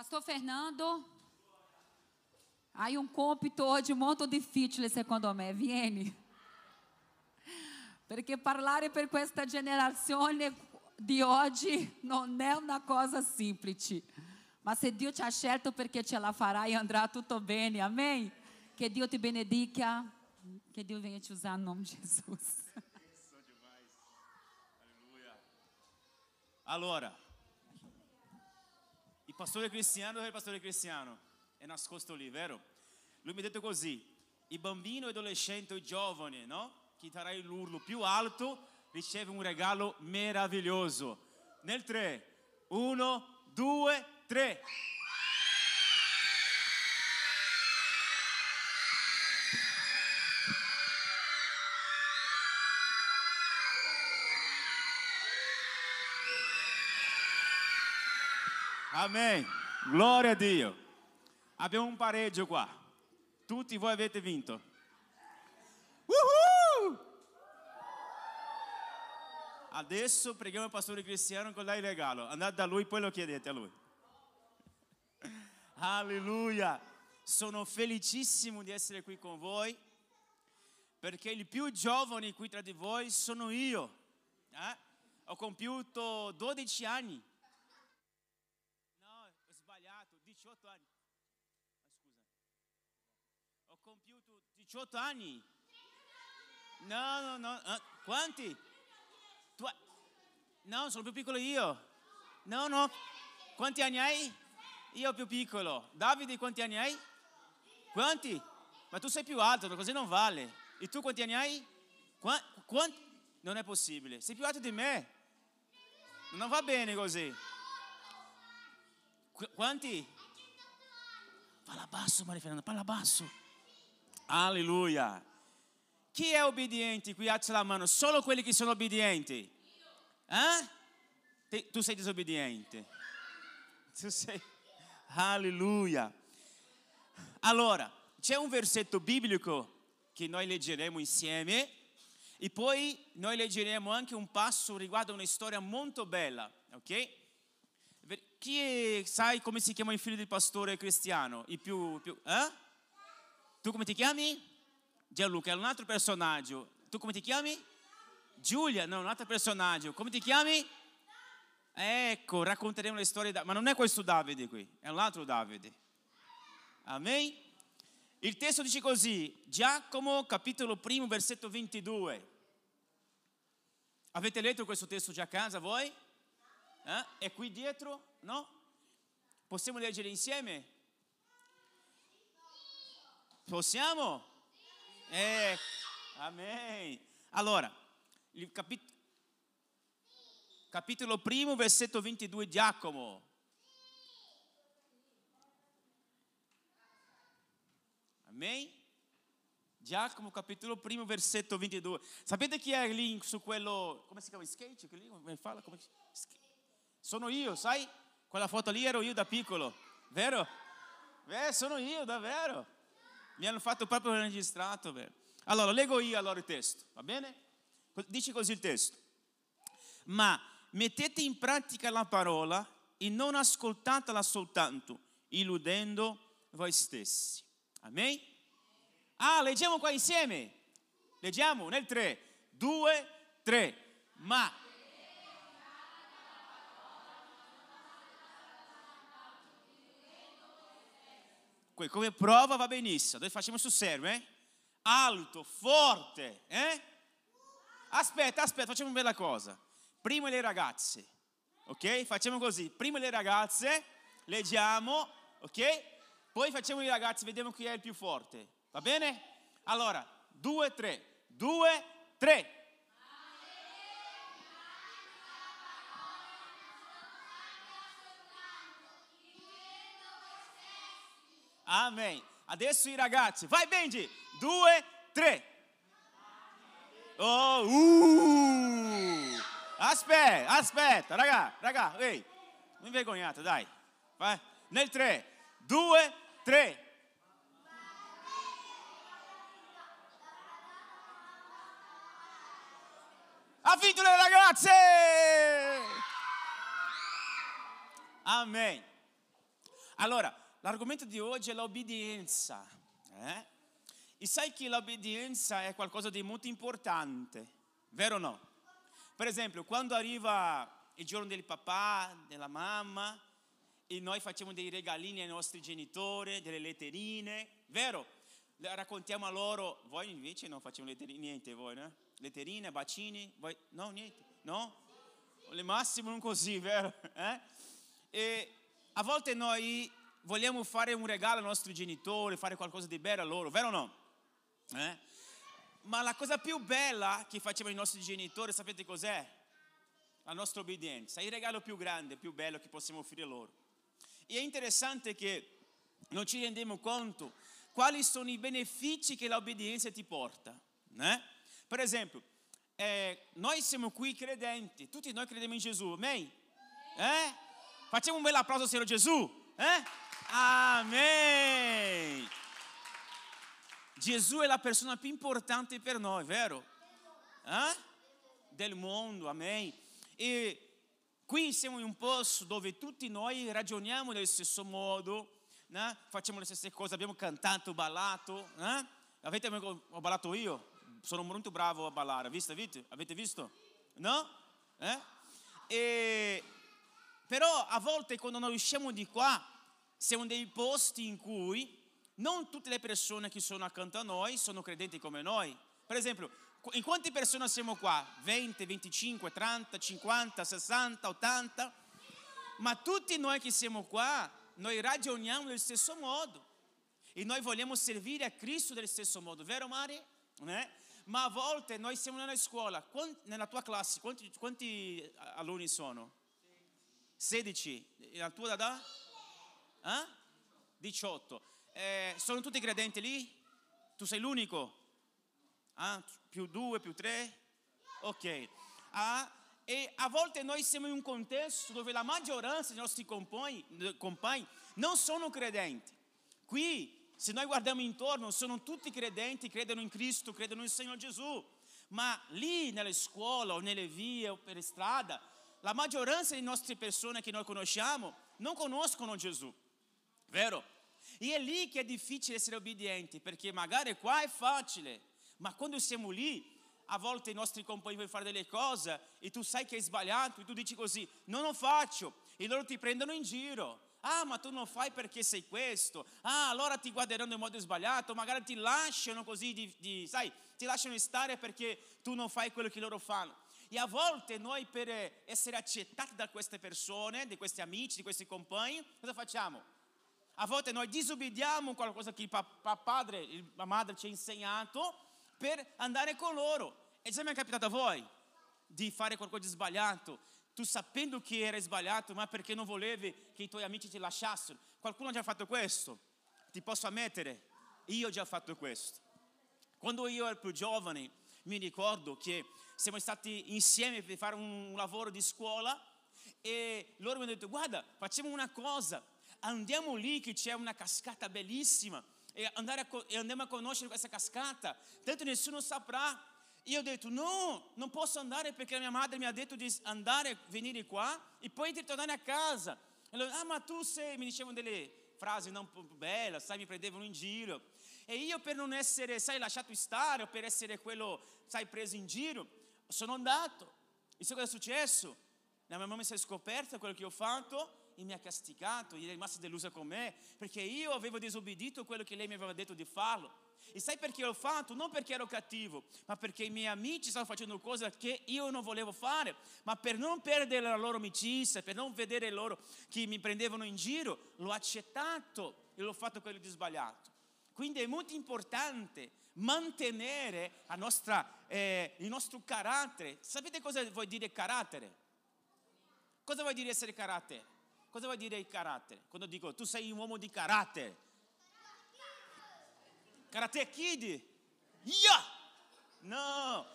Pastor Fernando, hai un compito oggi molto difficile secondo me, vieni. Perché parlare per questa generazione di oggi non è una cosa semplice. Ma se Dio ti ha scelto perché ce la e andrà tutto bene, amém? Que Deus te benedica, que Deus venha te usar em nome de Jesus. Allora, il pastore cristiano è il pastore cristiano, è nascosto lì, vero? Lui mi ha detto così, i bambini, i adolescenti, i giovani, no? Chi darà l'urlo più alto riceve un regalo meraviglioso. Nel 3, 1, 2, 3. Amen. Gloria a Dio. Abbiamo un pareggio qua. Tutti voi avete vinto. Woohoo! Adesso preghiamo il pastore cristiano con dai regalo. Andate da lui, poi lo chiedete a lui. Alleluia. Sono felicissimo di essere qui con voi perché il più giovane qui tra di voi sono io. Eh? Ho compiuto 12 anni. No, ho sbagliato, 18 anni. Ah, Scusa. Ho compiuto 18 anni. No, no, no. ah, quanti? Tu No, sono più piccolo io. No, no. Quanti anni hai? Io più piccolo. Davide, quanti anni hai? Quanti? Ma tu sei più alto, così non vale. E tu quanti anni hai? Qua- quan- Non è possibile. Sei più alto di me. Non va bene così. Qu- quanti? Parla basso, Maria Fernanda, parla basso. Alleluia. Chi è obbediente qui? Alza la mano. Solo quelli che sono obbedienti. Eh? Tu sei disobbediente. Tu sei. Alleluia. Allora, c'è un versetto biblico che noi leggeremo insieme e poi noi leggeremo anche un passo riguardo a una storia molto bella, ok? Chi è- sai come si chiama il figlio del pastore cristiano? Il più, più- eh? Tu come ti chiami? Gianluca, è un altro personaggio. Tu come ti chiami? Giulia, no, un altro personaggio. Come ti chiami? Ecco, racconteremo le storie, da- ma non è questo Davide qui, è un altro Davide. Amen? Il testo dice così, Giacomo capitolo 1 versetto 22. Avete letto questo testo già a casa voi? Eh? È qui dietro? No? Possiamo leggere insieme? Possiamo? Eh, amen. Allora, il capit- capitolo 1 versetto 22 Giacomo. Amen? Giacomo capitolo 1 versetto 22. Sapete chi è lì su quello, come si chiama, skate? Lì, come fala? Come- Sono io, sai? Quella foto lì ero io da piccolo, vero? Eh, sono io, davvero. Mi hanno fatto proprio registrato, vero? Allora, leggo io allora il testo, va bene? Dice così il testo. Ma mettete in pratica la parola e non ascoltatela soltanto, illudendo voi stessi. Amen? Ah, leggiamo qua insieme. Leggiamo nel 3, 2, 3. Ma come prova va benissimo. Noi facciamo sul serio, eh? Alto, forte, eh? Aspetta, aspetta, facciamo una bella cosa. Prima le ragazze, ok? Facciamo così. Prima le ragazze, leggiamo, ok? Poi facciamo i ragazzi, vediamo chi è il più forte. Va bene? Allora, due, tre. Due, tre. Amen. Adesso i ragazzi. Vai Benji. Due, tre. Oh, uh. Aspetta, aspetta, raga, raga, ehi. Non vergognate, dai. Vai. Nel tre. Due, tre. Ha vinto le ragazze! Amen. Allora, l'argomento di oggi è l'obbedienza. Eh? E sai che l'obbedienza è qualcosa di molto importante, vero o no? Per esempio, quando arriva il giorno del papà, della mamma, e noi facciamo dei regalini ai nostri genitori, delle letterine, vero? Raccontiamo a loro, voi invece non facciamo letterine, niente voi, no? Letterine, bacini, voi, no, niente, no? Le massimo non così, vero? Eh? E a volte noi vogliamo fare un regalo ai nostri genitori, fare qualcosa di bello a loro, vero o no? Eh? Ma la cosa più bella che facciamo ai nostri genitori, sapete cos'è? La nostra obbedienza, il regalo più grande, più bello che possiamo offrire loro. E è interessante che non ci rendiamo conto quali sono i benefici che l'obbedienza ti porta. Eh? Per esempio, eh, noi siamo qui credenti, tutti noi crediamo in Gesù, amen? Eh? Facciamo un bel applauso al Signore Gesù. Eh? Amen. Gesù è la persona più importante per noi, vero? Eh? Del mondo, amen. E qui siamo in un posto dove tutti noi ragioniamo nello stesso modo, né? facciamo le stesse cose, abbiamo cantato, ballato. Né? Avete ho ballato io? Sono molto bravo a ballare, visto, avete? avete visto? No? Eh? E, però a volte quando noi usciamo di qua siamo dei posti in cui non tutte le persone che sono accanto a noi sono credenti come noi. Per esempio, in quante persone siamo qua? 20, 25, 30, 50, 60, 80? Ma tutti noi che siamo qua, noi ragioniamo nello stesso modo. E noi vogliamo servire a Cristo nello stesso modo, vero Mari? Eh? Ma a volte noi siamo nella scuola, nella tua classe, quanti, quanti alunni sono? 16. La tua da? Eh? 18 eh, sono tutti credenti lì? Tu sei l'unico? Ah, più due, più tre? Ok. Ah, e a volte noi siamo in un contesto dove la maggioranza dei nostri compagni, non sono credenti. Qui, se noi guardiamo intorno, sono tutti credenti, credono in Cristo, credono nel Signore Gesù. Ma lì nelle scuole o nelle vie o per strada, la maggioranza delle nostre persone che noi conosciamo non conoscono Gesù. Vero? E è lì che è difficile essere obbedienti, perché magari qua è facile, ma quando siamo lì, a volte i nostri compagni vogliono fare delle cose e tu sai che è sbagliato e tu dici così, non lo faccio, e loro ti prendono in giro. Ah, ma tu non fai perché sei questo. Ah, allora ti guarderanno in modo sbagliato, magari ti lasciano così, di, di, sai, ti lasciano stare perché tu non fai quello che loro fanno. E a volte noi per essere accettati da queste persone, di questi amici, di questi compagni, cosa facciamo? A volte noi disobbediamo qualcosa che il padre, la madre ci ha insegnato per andare con loro. E già mi è capitato a voi di fare qualcosa di sbagliato, tu sapendo che era sbagliato, ma perché non volevi che i tuoi amici ti lasciassero. Qualcuno ha già fatto questo? Ti posso ammettere? Io ho già fatto questo. Quando io ero più giovane, mi ricordo che siamo stati insieme per fare un lavoro di scuola e loro mi hanno detto guarda facciamo una cosa andiamo lì che c'è una cascata bellissima e, a, e andiamo a conoscere questa cascata, tanto nessuno saprà. Io ho detto no, non posso andare perché mia madre mi ha detto di andare, venire qua e poi ritornare a casa. E loro, ah ma tu sei, mi dicevano delle frasi non belle, sai, mi prendevano in giro. E io per non essere, sai, lasciato stare, per essere quello, sai, preso in giro, sono andato. E sai cosa è successo? La mia mamma si è scoperta quello che ho fatto e mi ha castigato, e è rimasta delusa con me, perché io avevo disobbedito quello che lei mi aveva detto di farlo. E sai perché l'ho fatto? Non perché ero cattivo, ma perché i miei amici stavano facendo cose che io non volevo fare, ma per non perdere la loro amicizia, per non vedere loro che mi prendevano in giro, l'ho accettato e l'ho fatto quello di sbagliato. Quindi è molto importante mantenere nostra, eh, il nostro carattere. Sapete cosa vuol dire carattere? Cosa vuol dire essere carattere? Cosa vuol dire il carattere? Quando dico tu sei un uomo di carattere. Karate Kid? Yeah! No!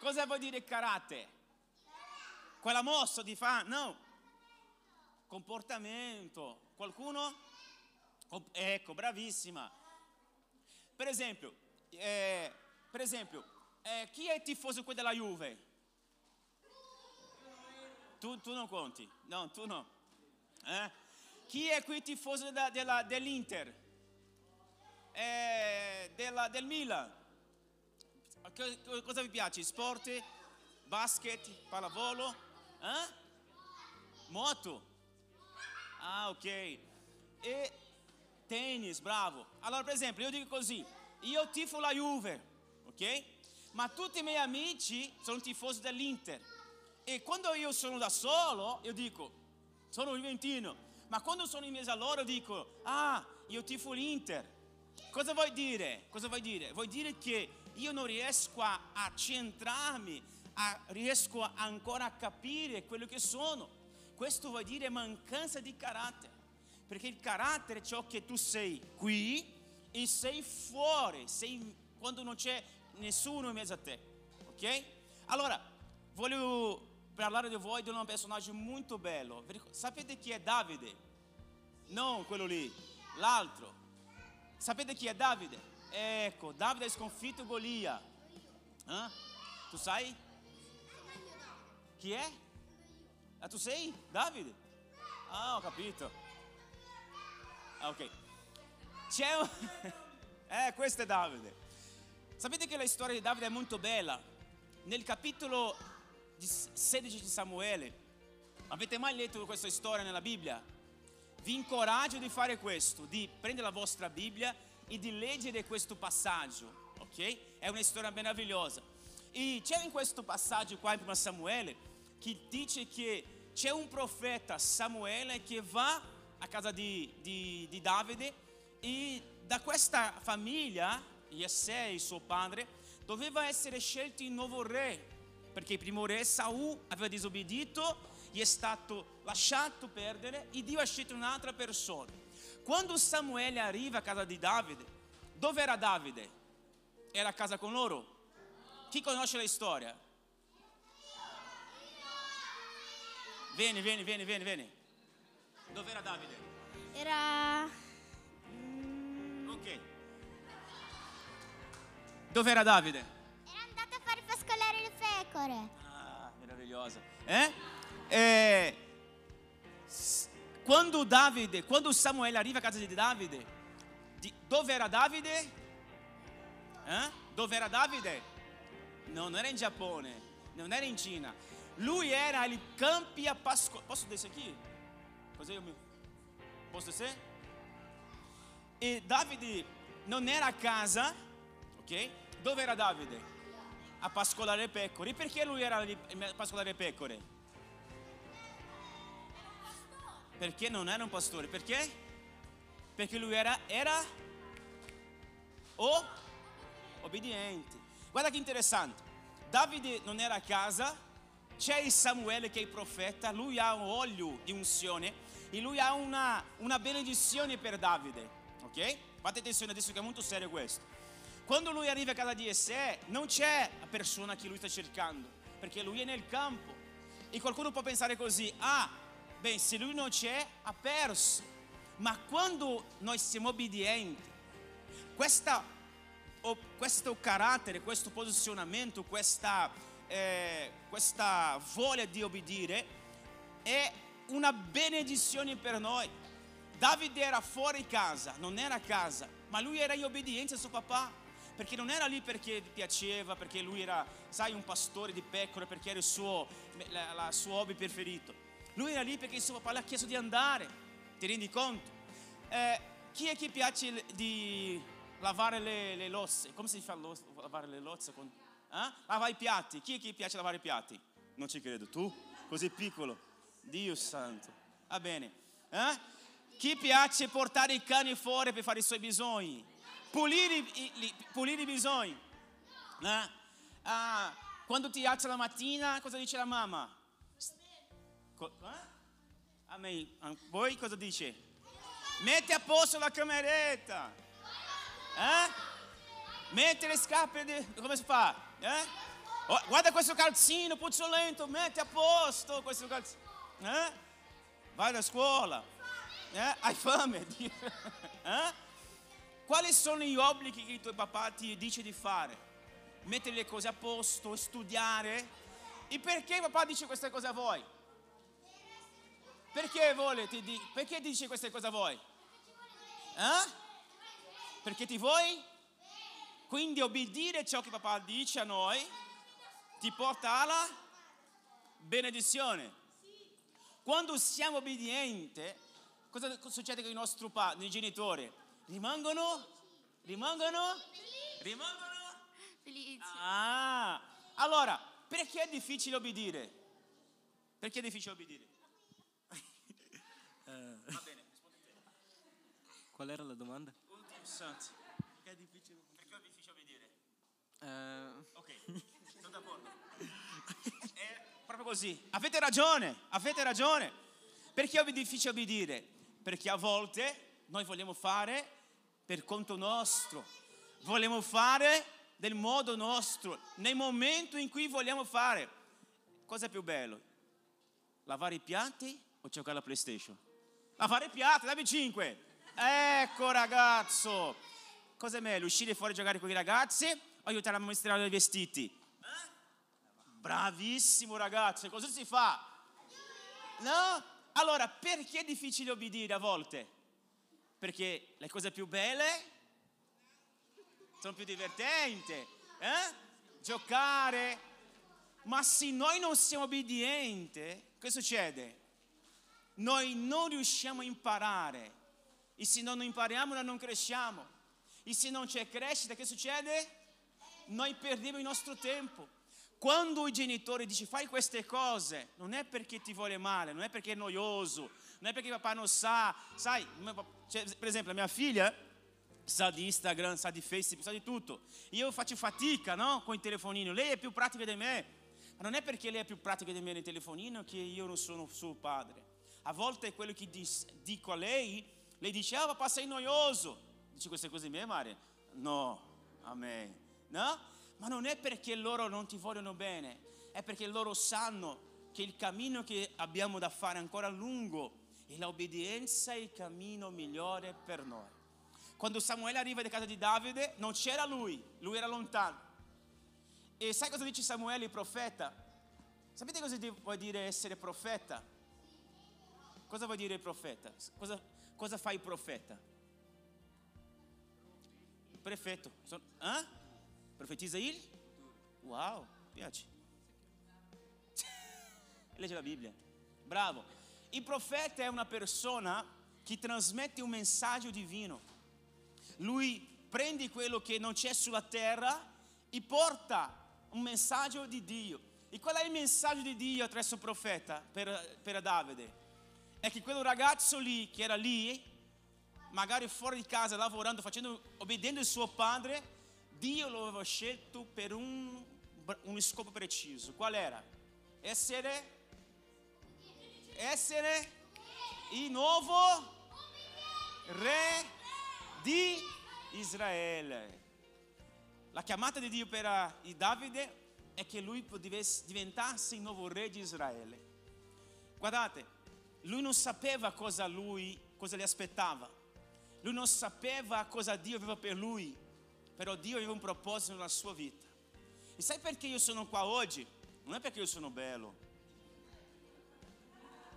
Cosa vuol dire carattere? Quella mossa di fa? No! Comportamento. Qualcuno? Ecco, bravissima. Per esempio, eh, per esempio eh, chi è il tifoso qui della Juve? Tu, tu non conti. No, tu no. Eh? Chi è qui tifoso della- della- dell'Inter? Eh, della- del Milan? Co- co- Cosa vi piace? Sport? Basket? Pallavolo? Eh? Moto? Ah, ok. E tennis, bravo. Allora, per esempio, io dico così, io tifo la Juve, ok? Ma tutti i miei amici sono tifosi dell'Inter. E quando io sono da solo, io dico, sono juventino. Ma quando sono in mezzo a loro dico, ah, io tifo l'Inter. Cosa vuoi dire? Cosa vuoi dire? Vuoi dire che io non riesco a, a centrarmi, a- riesco ancora a capire quello che sono. Questo vuol dire mancanza di carattere. Perché il carattere è ciò che tu sei qui e sei fuori, sei quando non c'è nessuno in mezzo a te. Ok? Allora, voglio parlare di voi di un personaggio molto bello. Sapete chi è Davide? Non quello lì, l'altro. Sapete chi è Davide? Ecco, Davide ha sconfitto Golia. Eh? Tu sai? Chi è? Ah, tu sei? Davide? Ah, ho capito. Ah, ok. C'è un... eh, questo è Davide. Sapete che la storia di Davide è molto bella? Nel capitolo 16 di Samuele, avete mai letto questa storia nella Bibbia? Vi incoraggio di fare questo, di prendere la vostra Bibbia e di leggere questo passaggio, ok? È una storia meravigliosa. E c'è in questo passaggio qua in 1 Samuele che dice che c'è un profeta Samuele che va a casa di, di, di Davide e da questa famiglia, Jesse, il suo padre, doveva essere scelto il nuovo re, perché primo re Saul aveva disobbedito, gli è stato lasciato perdere e Dio ha scelto un'altra persona. Quando Samuele arriva a casa di Davide, dove era Davide? Era a casa con loro. Chi conosce la storia? Vieni, vieni, vieni, vieni, vieni. Dove era Davide? Era Ok. Dove era Davide? Pascolare le pecore. Ah, meravigliosa. Eh? Eh, s- quando Davide, quando Samuele arriva a casa di Davide, di- dove era Davide? Eh? Dove era Davide? No, non era in Giappone, non era in Cina. Lui era ai campi a pascolare. Posso descer aqui? Così io mi... Posso descer? E Davide non era a casa, ok? Dove era Davide? A pascolare pecore. Perché lui era lì a pascolare pecore? Perché non era un pastore? Perché? Perché lui era, era o obbediente. Guarda che interessante. Davide non era a casa, c'è il Samuele che è il profeta, lui ha un olio di unzione e lui ha una, una benedizione per Davide. Ok? Fate attenzione adesso che è molto serio questo. Quando lui arriva a casa di Esse, non c'è la persona che lui sta cercando, perché lui è nel campo. E qualcuno può pensare così, ah, beh, se lui non c'è, ha perso. Ma quando noi siamo obbedienti, questa, questo carattere, questo posizionamento, questa, eh, questa voglia di obbedire è una benedizione per noi. Davide era fuori casa, non era a casa, ma lui era in obbedienza al suo papà, perché non era lì perché piaceva, perché lui era, sai, un pastore di pecore, perché era il suo, la, la suo hobby preferito. Lui era lì perché il suo papà le ha chiesto di andare, ti rendi conto? Eh, chi è che piace di lavare le, le lozze? Come si fa lavare le lozze? Con, eh? Lavare i piatti. Chi è che piace lavare i piatti? Non ci credo. Tu? Così piccolo. Dio santo. Va bene. Eh? Chi piace portare i cani fuori per fare i suoi bisogni? Pulire pulire bisogni. Eh? Ah, quando ti alza la mattina, cosa dice la mamma? Co- eh? A me, a voi cosa dice? Metti a posto la cameretta. Eh? Metti le scarpe, di- come si fa? Eh? Oh, guarda questo calzino puzzolento, metti a posto questo calzino. Eh? Vai a scuola. Eh? Hai fame? Eh? Quali sono gli obblighi che il tuo papà ti dice di fare? Mettere le cose a posto, studiare. E perché papà dice queste cose a voi? Perché vuole, di- perché dice queste cose a voi? Eh? Perché ti vuoi? Quindi obbedire ciò che papà dice a noi ti porta alla benedizione. Quando siamo obbedienti, cosa succede con i nostri padri, i genitori? Rimangono? Rimangono? Rimangono? Felici. Ah, allora, perché è difficile obbedire? Perché è difficile obbedire? Va bene, rispondi te. Qual era la domanda? Oddio santo. Perché è difficile, perché è difficile obbedire? Eh, Ok, sono d'accordo. È proprio così. Avete ragione, avete ragione. Perché è difficile obbedire? Perché a volte noi vogliamo fare per conto nostro. Vogliamo fare del modo nostro, nel momento in cui vogliamo fare. Cosa è più bello? Lavare i piatti o giocare alla PlayStation? Lavare i piatti, dammi 5. Ecco ragazzo. Cosa è meglio? Uscire fuori a giocare con i ragazzi o aiutare a mostrare i vestiti? Bravissimo ragazzo, cosa si fa? No? Allora, perché è difficile obbedire a volte? Perché le cose più belle sono più divertenti, eh? Giocare. Ma se noi non siamo obbedienti, cosa succede? Noi non riusciamo a imparare. E se non impariamo, noi non cresciamo. E se non c'è crescita, che succede? Noi perdiamo il nostro tempo. Quando i genitori dicono fai queste cose, non è perché ti vuole male, non è perché è noioso, non è perché papà non sa, sai, per esempio la mia figlia sa di Instagram, sa di Facebook, sa di tutto. Io faccio fatica, no? Con il telefonino, lei è più pratica di me, ma non è perché lei è più pratica di me nel telefonino che io non sono suo padre. A volte è quello che dico a lei, lei dice, ah papà sei noioso. Dici queste cose a me, Maria? No, a me, no? Ma non è perché loro non ti vogliono bene, è perché loro sanno che il cammino che abbiamo da fare è ancora lungo e l'obbedienza è il cammino migliore per noi. Quando Samuele arriva da casa di Davide, non c'era lui, lui era lontano. E sai cosa dice Samuele, il profeta? Sapete cosa vuol dire essere profeta? Cosa vuol dire profeta? Cosa, cosa fa il profeta? Prefetto. Eh? Profetizza il? Wow, piace. Legge la Bibbia. Bravo. Il profeta è una persona che trasmette un messaggio divino. Lui prende quello che non c'è sulla terra e porta un messaggio di Dio. E qual è il messaggio di Dio attraverso il profeta per, per Davide? È che quello ragazzo lì, che era lì, magari fuori di casa, lavorando, facendo, obbedendo il suo padre, Dio lo aveva scelto per un, un scopo preciso. Qual era? Essere, essere il nuovo re di Israele. La chiamata di Dio per eh, Davide è che lui diventasse il nuovo re di Israele. Guardate, lui non sapeva cosa lui, cosa gli aspettava. Lui non sapeva cosa Dio aveva per lui, però Dio aveva un proposito nella sua vita. E sai perché io sono qua oggi? Non è perché io sono bello.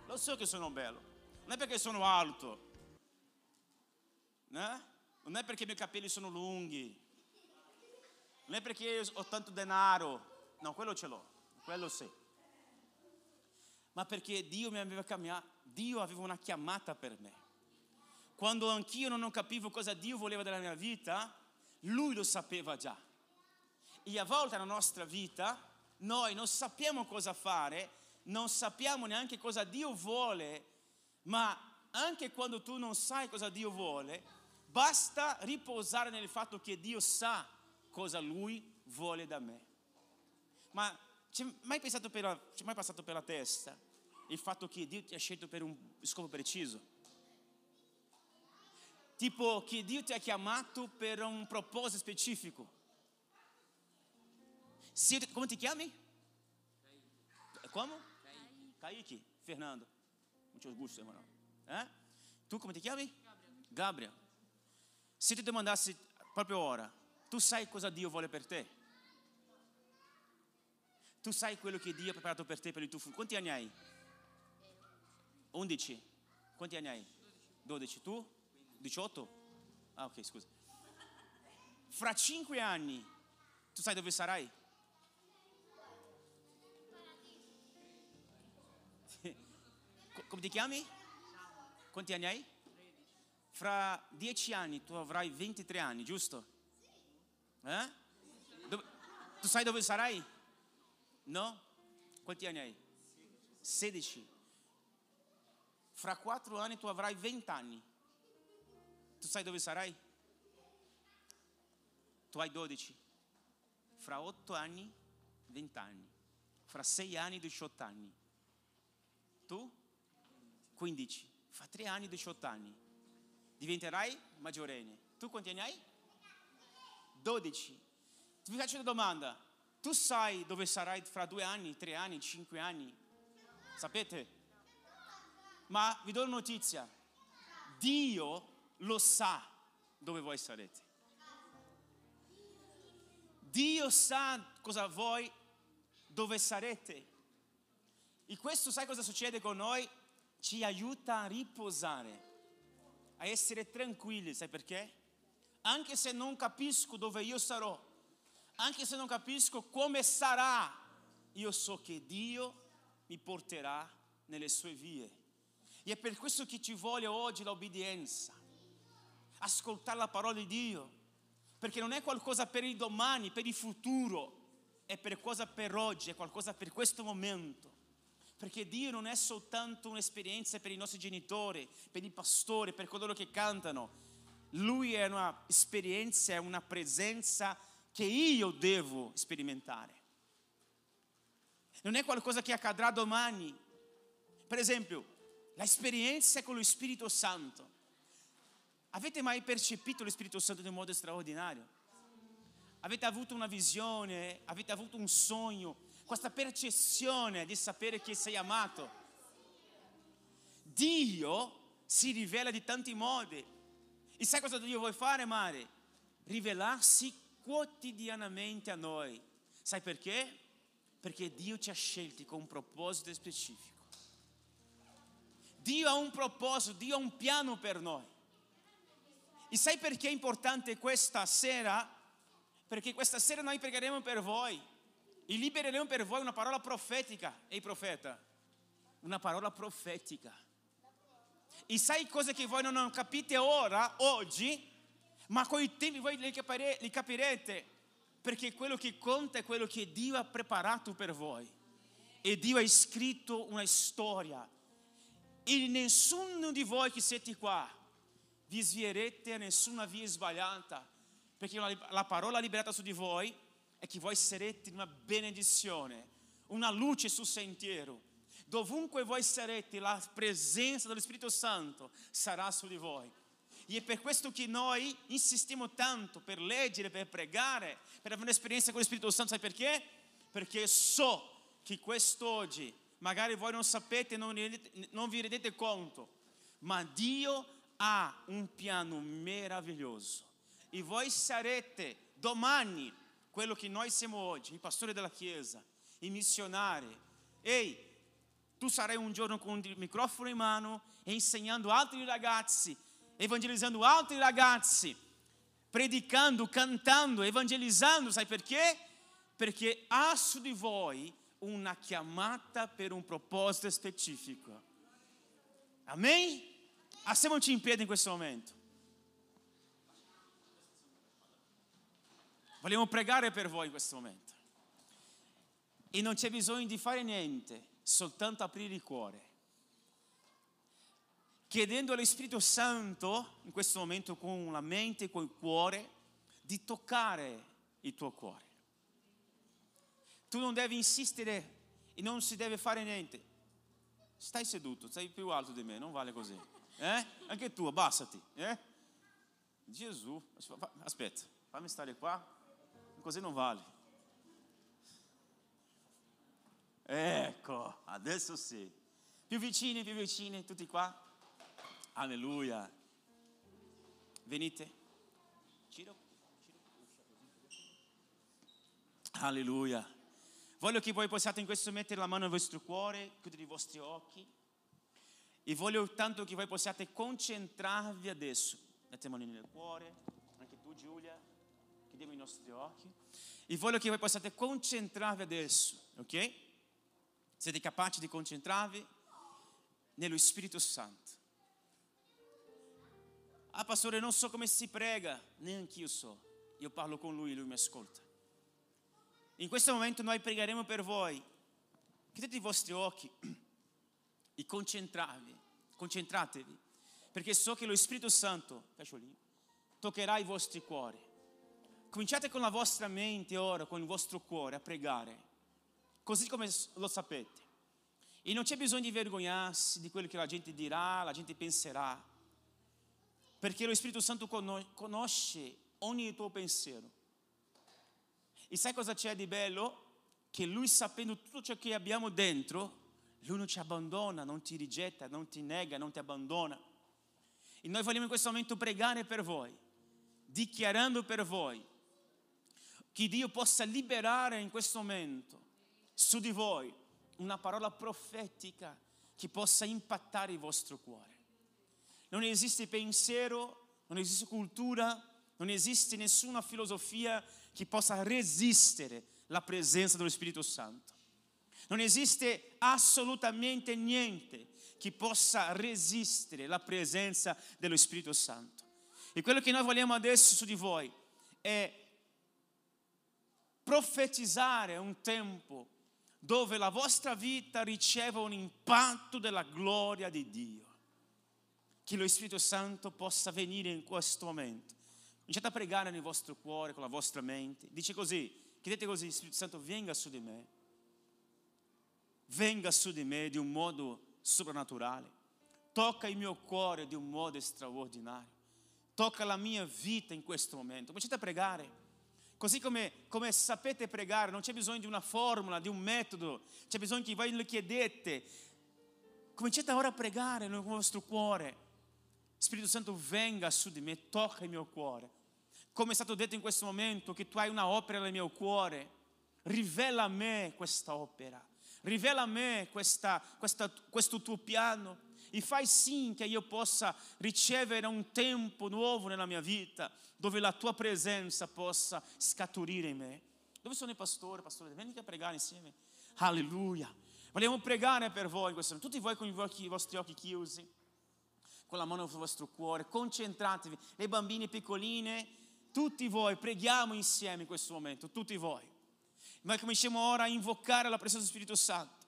Lo so che sono bello. Non è perché sono alto. né? Non è perché i miei capelli sono lunghi. Non è perché ho tanto denaro. No, quello ce l'ho. Quello sì. Ma perché Dio mi aveva chiamato, Dio aveva una chiamata per me. Quando anch'io non capivo cosa Dio voleva dalla mia vita, Lui lo sapeva già. E a volte nella nostra vita noi non sappiamo cosa fare, non sappiamo neanche cosa Dio vuole, ma anche quando tu non sai cosa Dio vuole, basta riposare nel fatto che Dio sa cosa Lui vuole da me. Ma c'è mai, pensato per la- c'è mai passato per la testa il fatto che Dio ti ha scelto per un scopo preciso? Tipo che Dio ti ha chiamato per un proposito specifico. Se come ti chiami? Como? Kaique. Fernando. Muito gusto, irmão. Eh? Tu come ti chiami? Gabriel. Se ti domandasse proprio ora, tu sai cosa Dio vuole per te? Tu sai quello che Dio ha preparato per te per il tuo futuro? Quanti anni hai? 11. Quanti anni hai? 12. Tu? 18? Ah, ok, scusa. Fra 5 anni, tu sai dove sarai? Come ti chiami? Quanti anni hai? Fra 10 anni tu avrai 23 anni, giusto? Eh? Dove- tu sai dove sarai? No? Quanti anni hai? 16. Fra 4 anni tu avrai 20 anni. Tu sai dove sarai? Tu hai 12. Fra 8 anni, 20 anni. Fra 6 anni, 18 anni. Tu? 15. Fra 3 anni, 18 anni. Diventerai maggiorenne. Tu quanti anni hai? 12. Ti faccio una domanda. Tu sai dove sarai fra due anni, tre anni, cinque anni? Sapete? Ma vi do una notizia. Dio lo sa dove voi sarete. Dio sa cosa voi, dove sarete. E questo sai cosa succede con noi? Ci aiuta a riposare, a essere tranquilli, sai perché? Anche se non capisco dove io sarò, anche se non capisco come sarà, io so che Dio mi porterà nelle sue vie. E è per questo che ci vuole oggi l'obbedienza, ascoltare la parola di Dio, perché non è qualcosa per il domani, per il futuro, è qualcosa per oggi, è qualcosa per questo momento. Perché Dio non è soltanto un'esperienza per i nostri genitori, per i pastori, per coloro che cantano. Lui è un'esperienza, è una presenza che io devo sperimentare. Non è qualcosa che accadrà domani. Per esempio, l'esperienza con lo Spirito Santo. Avete mai percepito lo Spirito Santo in un modo straordinario? Avete avuto una visione, avete avuto un sogno, questa percezione di sapere che sei amato. Dio si rivela di tanti modi. E sai cosa Dio vuole fare, Mare? Rivelarsi quotidianamente a noi. Sai perché? Perché Dio ci ha scelti con un proposito specifico. Dio ha un proposito, Dio ha un piano per noi. E sai perché è importante questa sera? Perché questa sera noi pregheremo per voi e libereremo per voi una parola profetica. Ehi profeta, una parola profetica. E sai cose che voi non capite ora, oggi, ma con i tempi voi li capirete, perché quello che conta è quello che Dio ha preparato per voi. E Dio ha scritto una storia. E nessuno di voi che siete qua vi svierete a nessuna via sbagliata, perché la parola liberata su di voi è che voi sarete una benedizione, una luce sul sentiero. Dovunque voi sarete, la presenza dello Spirito Santo sarà su di voi. E è per questo che noi insistiamo tanto per leggere, per pregare, per avere un'esperienza con lo Spirito Santo. Sai perché? Perché so che quest'oggi, magari voi non sapete, non, non vi rendete conto, ma Dio ha un piano meraviglioso. E voi sarete domani quello che noi siamo oggi, i pastori della Chiesa, i missionari. Ehi, tu sarai un giorno con il microfono in mano insegnando altri ragazzi, evangelizzando altri ragazzi, predicando, cantando, evangelizzando, sai perché? Perché ha su di voi una chiamata per un proposito specifico. Amen? Alziamoci in piedi in questo momento. Vogliamo pregare per voi in questo momento. E non c'è bisogno di fare niente, soltanto aprire il cuore. Chiedendo allo Spirito Santo, in questo momento con la mente e con il cuore, di toccare il tuo cuore. Tu non devi insistere e non si deve fare niente. Stai seduto, sei più alto di me, non vale così. Eh? Anche tu, abbassati. Eh? Gesù, aspetta, fammi stare qua, così non vale. Ecco, adesso sì. Più vicini, più vicini, tutti qua. Alleluia. Venite. Ciro. Alleluia. Voglio che voi possiate in questo mettere la mano nel vostro cuore, chiudere i vostri occhi E voglio tanto che voi possiate concentrarvi adesso. Mette mani nel cuore, anche tu Giulia, chiudiamo i nostri occhi. E voglio che voi possiate concentrarvi adesso, ok? Siete capaci di concentrarvi nello Spirito Santo. Ah, pastore, non so come si prega, neanche io so. Io parlo con lui e lui mi ascolta. In questo momento noi pregheremo per voi. Chiudete i vostri occhi e concentratevi, concentratevi, perché so che lo Spirito Santo, toccherà i vostri cuori. Cominciate con la vostra mente ora, con il vostro cuore a pregare, così come lo sapete. E non c'è bisogno di vergognarsi di quello che la gente dirà, la gente penserà perché lo Spirito Santo conosce ogni tuo pensiero. E sai cosa c'è di bello? Che Lui sapendo tutto ciò che abbiamo dentro, Lui non ci abbandona, non ti rigetta, non ti nega, non ti abbandona. E noi vogliamo in questo momento pregare per voi, dichiarando per voi che Dio possa liberare in questo momento su di voi una parola profetica che possa impattare il vostro cuore non esiste pensiero, non esiste cultura, non esiste nessuna filosofia che possa resistere la presenza dello Spirito Santo. Non esiste assolutamente niente che possa resistere la presenza dello Spirito Santo. E quello che noi vogliamo adesso su di voi è profetizzare un tempo dove la vostra vita riceva un impatto della gloria di Dio che lo Spirito Santo possa venire in questo momento. Cominciate a pregare nel vostro cuore, con la vostra mente. Dice così, chiedete così, Spirito Santo venga su di me. Venga su di me di un modo soprannaturale. Tocca il mio cuore di un modo straordinario. Tocca la mia vita in questo momento. Cominciate a pregare. Così come, come, sapete pregare, non c'è bisogno di una formula, di un metodo, c'è bisogno che voi lo chiedete. Cominciate ora a pregare nel vostro cuore. Spirito Santo venga su di me, tocca il mio cuore. Come è stato detto in questo momento, che tu hai una opera nel mio cuore, rivela a me questa opera, rivela a me questa, questa, questo tuo piano e fai sì che io possa ricevere un tempo nuovo nella mia vita, dove la tua presenza possa scaturire in me. Dove sono i pastori? Pastore, venite a pregare insieme. Alleluia. Vogliamo pregare per voi in questo tutti voi con i vostri occhi chiusi con la mano sul vostro cuore, concentratevi, le bambine piccoline, tutti voi, preghiamo insieme in questo momento, tutti voi. Noi cominciamo ora a invocare la presenza dello Spirito Santo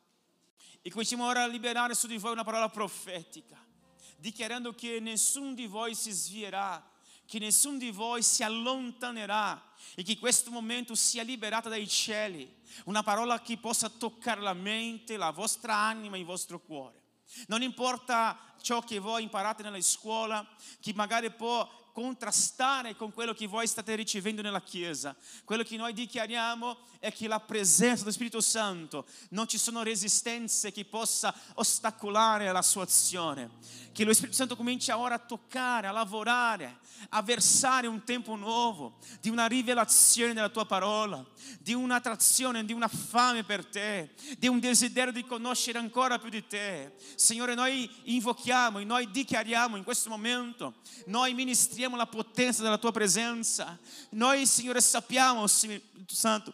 e cominciamo ora a liberare su di voi una parola profetica, dichiarando che nessuno di voi si svierà, che nessuno di voi si allontanerà e che questo momento sia liberato dai cieli, una parola che possa toccare la mente, la vostra anima, il vostro cuore. Non importa ciò che voi imparate nella scuola, che magari può contrastare con quello che voi state ricevendo nella Chiesa. Quello che noi dichiariamo è che la presenza dello Spirito Santo, non ci sono resistenze che possa ostacolare la sua azione. Che lo Spirito Santo cominci ora a toccare, a lavorare, a versare un tempo nuovo, di una rivelazione della tua parola, di un'attrazione, di una fame per te, di un desiderio di conoscere ancora più di te. Signore, noi invochiamo e noi dichiariamo in questo momento, noi ministriamo sentiamo la potenza della tua presenza. Noi, Signore, sappiamo, Spirito Santo,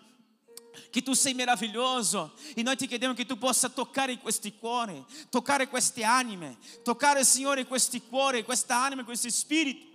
che tu sei meraviglioso e noi ti chiediamo che tu possa toccare questi cuori, toccare queste anime, toccare, Signore, questi cuori, questa anima, questi spiriti.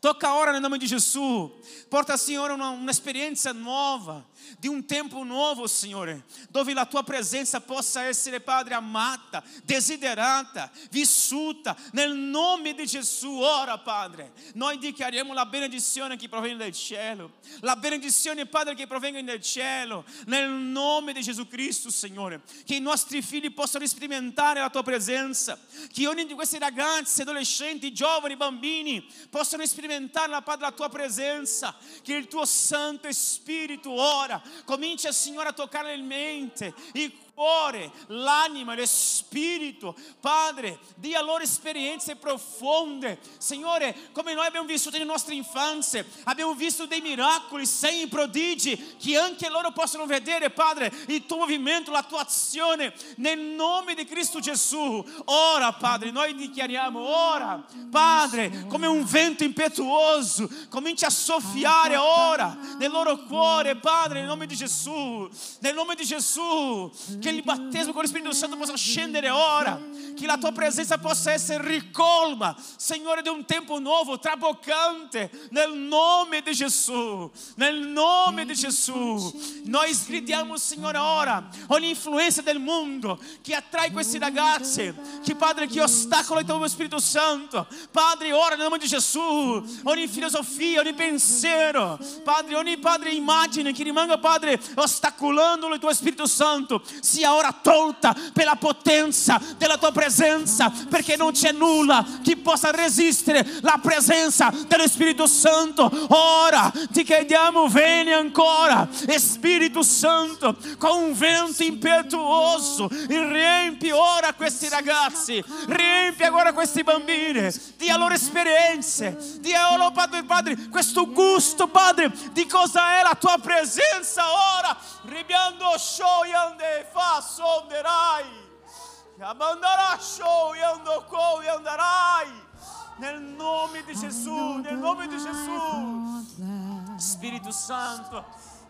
Tocca ora nel nome di Gesù, porta Signore una, un'esperienza nuova, di un tempo nuovo, Signore, dove la tua presenza possa essere, Padre, amata, desiderata, vissuta, nel nome di Gesù, ora, Padre. Noi dichiariamo la benedizione che proviene dal cielo, la benedizione, Padre, che proviene dal cielo, nel nome di Gesù Cristo, Signore, che i nostri figli possano sperimentare la tua presenza, che ogni di questi ragazzi, adolescenti, giovani, bambini possano sperimentare la, Padre, la tua presenza, che il tuo Santo Spirito ora comincia, Signore, a toccare il mente, il cuore, l'anima, lo spirito. Padre, dia loro esperienze profonde. Signore, come noi abbiamo vissuto nelle nostre infanzie, abbiamo visto dei miracoli, segni, prodigi, che anche loro possano vedere, Padre, il tuo movimento, la tua azione, nel nome di Cristo Gesù. Ora, Padre, noi dichiariamo, ora, Padre, come un vento impetuoso, cominci a soffiare ora nel loro cuore, Padre, nel nome di Gesù, nel nome di Gesù, che il battesimo con lo Spirito Santo possa scendere ora, che la tua presenza possa essere ricolma, Signore, di un tempo nuovo, traboccante, nel nome di Gesù, nel nome di Gesù. Noi sgridiamo, Signore, ora ogni influenza del mondo che attrae questi ragazzi, che Padre, che ostacola il tuo Spirito Santo, Padre, ora nel nome di Gesù, ogni filosofia, ogni pensiero, Padre, ogni Padre immagine che rimanga, Padre, ostacolando il tuo Spirito Santo, sia ora tolta per la potenza della tua presenza, perché non c'è nulla che possa resistere la presenza dello Spirito Santo. Ora ti chiediamo, vieni ancora, Spirito Santo, con un vento impetuoso, riempi ora questi ragazzi, riempi agora questi bambini, dia loro esperienze, dia loro, Padre, Padre, questo gusto, Padre, di cosa è la tua presenza ora. Ribiando show yande fa sonderai. Amandarà show yando ko yandarai. Nel nome di Gesù, nel nome di Gesù. Spirito Santo.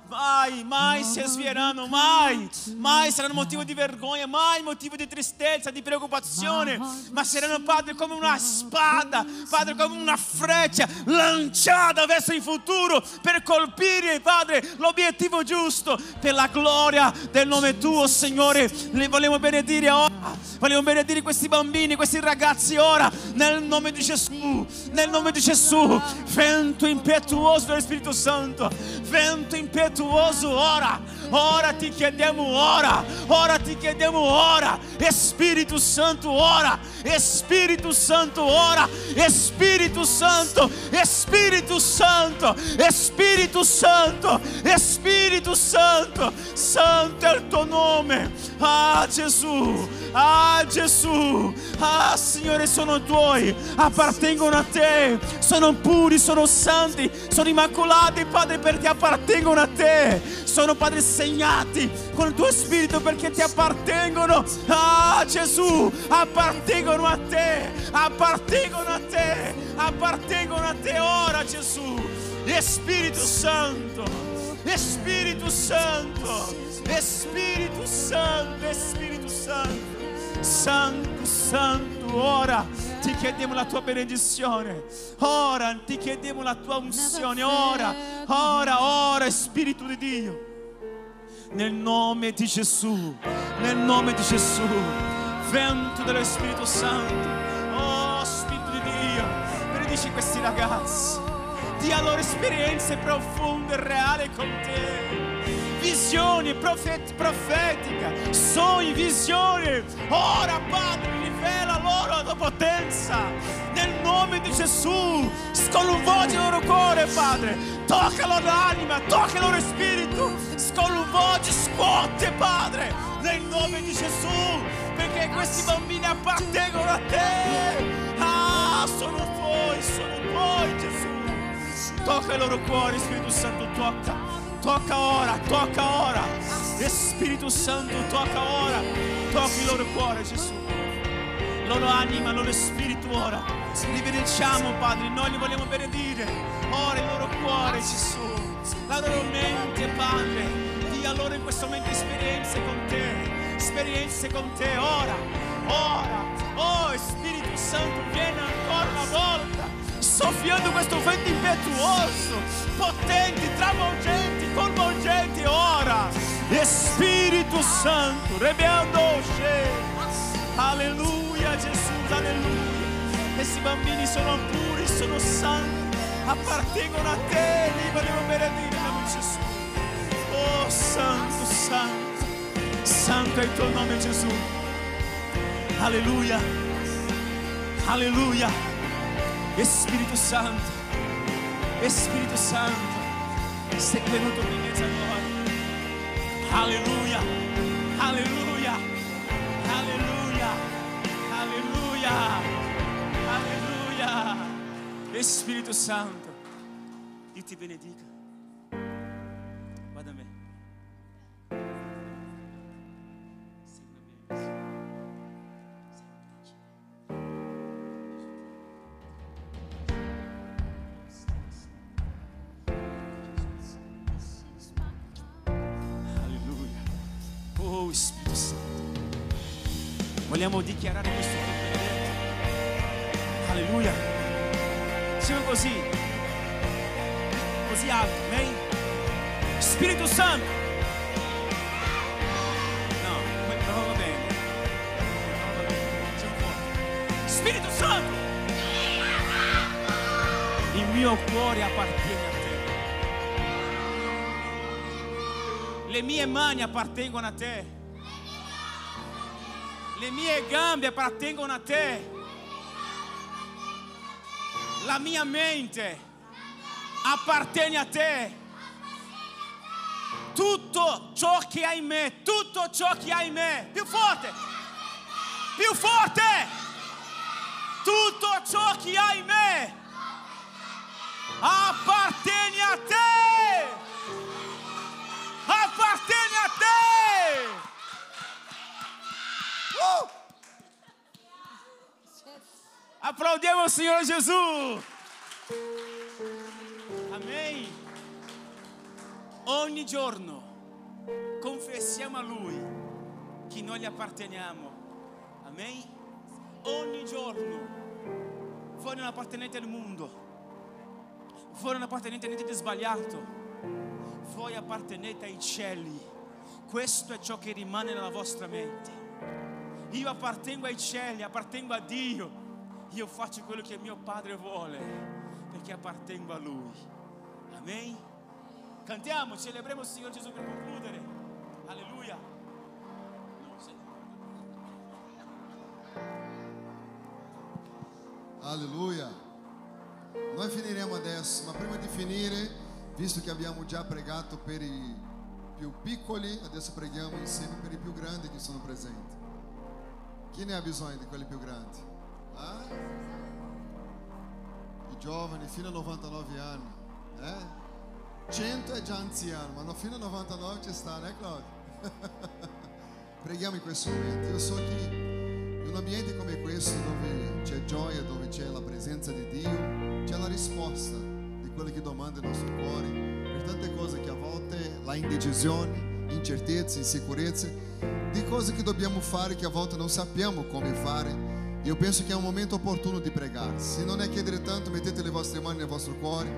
Mai, mai si svieranno, mai, mai saranno motivo di vergogna, mai motivo di tristezza, di preoccupazione, ma saranno, Padre, come una spada, Padre, come una freccia lanciata verso il futuro per colpire, Padre, l'obiettivo giusto per la gloria del nome tuo, Signore. Li vogliamo benedire ora, vogliamo benedire questi bambini, questi ragazzi ora, nel nome di Gesù, nel nome di Gesù. Vento impetuoso dello Spirito Santo, vento impetuoso ora, ora ti chiediamo ora, ora ti chiediamo ora, Spirito Santo ora, Spirito Santo ora, Spirito Santo, Spirito Santo, Spirito Santo, Spirito Santo, Santo è il tuo nome, ah Gesù, ah Gesù, ah Signore sono tuoi, appartengono a te, sono puri, sono santi, sono immacolati Padre perché appartengono a te. Sono Padre segnati con il tuo spirito perché ti appartengono. Ah Gesù, appartengono a te, appartengono a te, appartengono a te ora Gesù. E Spirito Santo, e Spirito Santo, e Spirito Santo, e Santo. Santo, Santo, ora ti chiediamo la tua benedizione, ora ti chiediamo la tua unzione, ora, ora, ora, Spirito di Dio, nel nome di Gesù, nel nome di Gesù, vento dello Spirito Santo, oh Spirito di Dio, benedici questi ragazzi, dia loro esperienze profonde e reali con te visioni profet- profetica, sogni, visioni. Ora, Padre, rivela loro la tua potenza. Nel nome di Gesù, sconvolgi il loro cuore, Padre. Tocca la loro anima, tocca il loro spirito. Sconvolgi, scuote, Padre. Nel nome di Gesù, perché questi bambini appartengono a te. Ah, sono tuoi, sono tuoi, Gesù. Tocca il loro cuore, Spirito Santo, tocca. Tocca ora, tocca ora. Spirito Santo, tocca ora. Tocca il loro cuore, Gesù. Loro anima, loro spirito ora. Li benediciamo, Padre. Noi li vogliamo benedire. Ora il loro cuore, Gesù. La loro mente, Padre. Dia loro in questo momento esperienze con te. Esperienze con te. Ora, ora. Oh, Spirito Santo, vieni ancora una volta soffiando questo vento impetuoso, potenti, travolgenti, coinvolgenti ora. E Spirito Santo, rebendo Alleluia Gesù, alleluia bambini sono puri, sono santi, appartengono a te, li vogliamo benedire in nome Gesù. Oh Santo, Santo, Santo è il tuo nome Gesù. Alleluia, alleluia. Spirito Santo, Spirito Santo, sei venuto in mezzo a noi. Alleluia, alleluia, alleluia, alleluia. E Spirito Santo, Dio ti benedica. Cuore appartiene a te. Le mie mani appartengono a te. Le mie gambe appartengono a te. La mia mente appartiene a te. Tutto ciò che hai in me, tutto ciò che hai in me, più forte, più forte, tutto ciò che hai in me appartiene a te. Appartiene a te. Uh! Applaudiamo il Signore Gesù. Amen. Ogni giorno confessiamo a Lui che noi gli apparteniamo. Amen. Ogni giorno. Voi non appartenete al mondo. Voi non appartenete a niente di sbagliato. Voi appartenete ai cieli. Questo è ciò che rimane nella vostra mente. Io appartengo ai cieli, appartengo a Dio. Io faccio quello che mio Padre vuole, perché appartengo a Lui. Amen. Cantiamo, celebriamo il Signore Gesù per concludere. Alleluia. Alleluia. Noi finiremo adesso, ma prima di finire, visto che abbiamo già pregato per i più piccoli, adesso preghiamo insieme per i più grandi che sono presenti. Chi ne ha bisogno di quelli più grandi? Ah? I giovani fino a 99 anni. Eh? 100 è già anziano, ma no, fino a 99 ci sta, né Claudio? Preghiamo in questo momento. Io so che in un ambiente come questo, dove c'è gioia, dove c'è la presenza di Dio, c'è la risposta di quello che domanda il nostro cuore per tante cose che a volte la indecisione, incertezze, insicurezze, di cose che dobbiamo fare che a volte non sappiamo come fare. Io penso che è un momento opportuno di pregare. Se non è chiedere tanto, mettete le vostre mani nel vostro cuore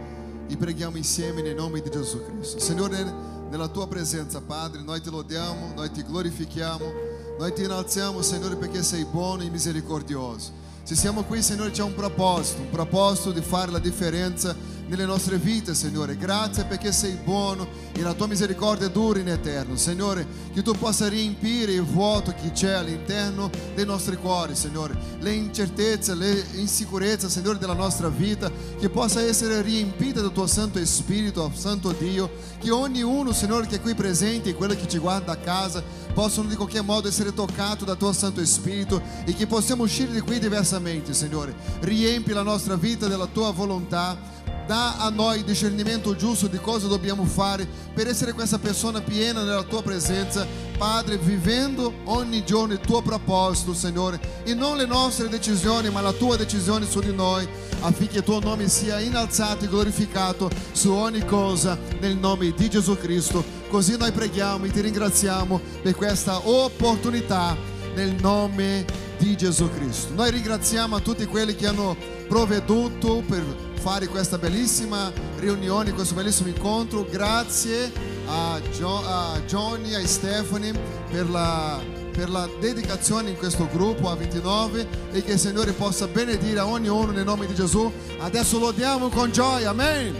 e preghiamo insieme nel nome di Gesù Cristo. Signore, nella tua presenza, Padre, noi ti lodiamo, noi ti glorifichiamo, noi ti innalziamo, Signore, perché sei buono e misericordioso. Se siamo qui, Signore, c'è un proposito, un proposito di fare la differenza nelle nostre vite, Signore. Grazie perché sei buono e la tua misericordia dura in eterno. Signore, che tu possa riempire il vuoto che c'è all'interno dei nostri cuori, Signore. Le incertezze, le insicurezze, Signore, della nostra vita, che possa essere riempita dal tuo Santo Spirito, Santo Dio. Che ognuno, Signore, che è qui presente e quello che ci guarda a casa, possano di qualche modo essere toccato dal tuo Santo Spirito e che possiamo uscire di qui diversamente, Signore. Riempi la nostra vita della tua volontà. Dà a noi discernimento giusto di cosa dobbiamo fare per essere questa persona piena nella tua presenza, Padre, vivendo ogni giorno il tuo proposito, Signore, e non le nostre decisioni, ma la tua decisione su di noi, affinché il tuo nome sia innalzato e glorificato su ogni cosa, nel nome di Gesù Cristo. Così noi preghiamo e ti ringraziamo per questa opportunità nel nome di Gesù Cristo. Noi ringraziamo a tutti quelli che hanno provveduto per fare questa bellissima riunione, questo bellissimo incontro. Grazie a, Gio- a Johnny, a Stephanie per la, per la dedicazione in questo gruppo a 29 e che il Signore possa benedire a ognuno nel nome di Gesù. Adesso lodiamo con gioia, amen.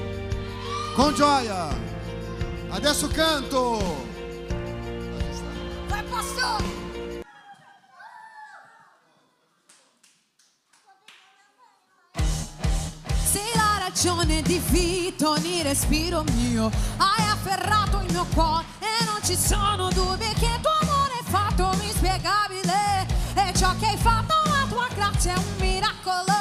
Con gioia. Adesso canto. Vai pastore! Ragione di vita, ogni respiro mio. Hai afferrato il mio cuore e non ci sono dubbi che tuo amore è fatto inspiegabile. E ciò che hai fatto la tua grazia è un miracolo.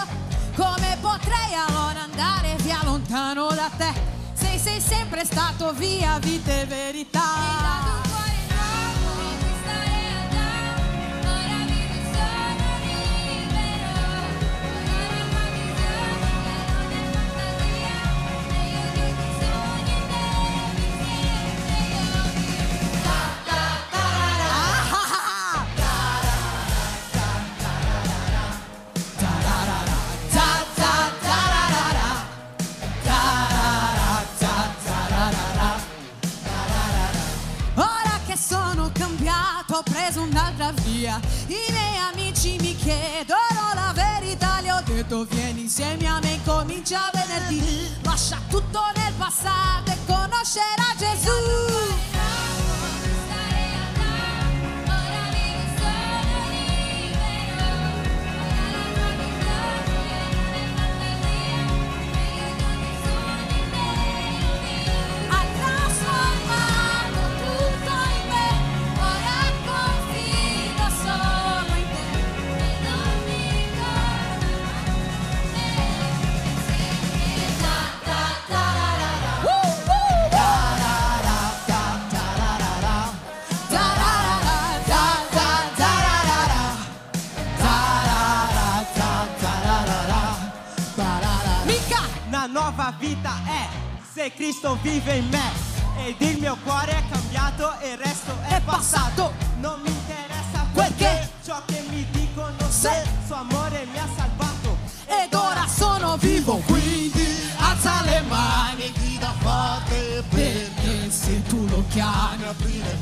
Come potrei allora andare via lontano da te? Se sei sempre stato via, vita e verità. Preso un'altra via. I miei amici mi chiedono la verità. Le ho detto vieni insieme a me, comincia venerdì. Lascia tutto nel passato e conoscerà Gesù. se Cristo vive in me ed il mio cuore è cambiato e il resto è, è passato. passato. Non mi interessa quel che ciò che mi dicono se, se suo amore mi ha salvato ed ora sono vivo. Quindi alza le mani, grida forte perché se tu lo chiami aprire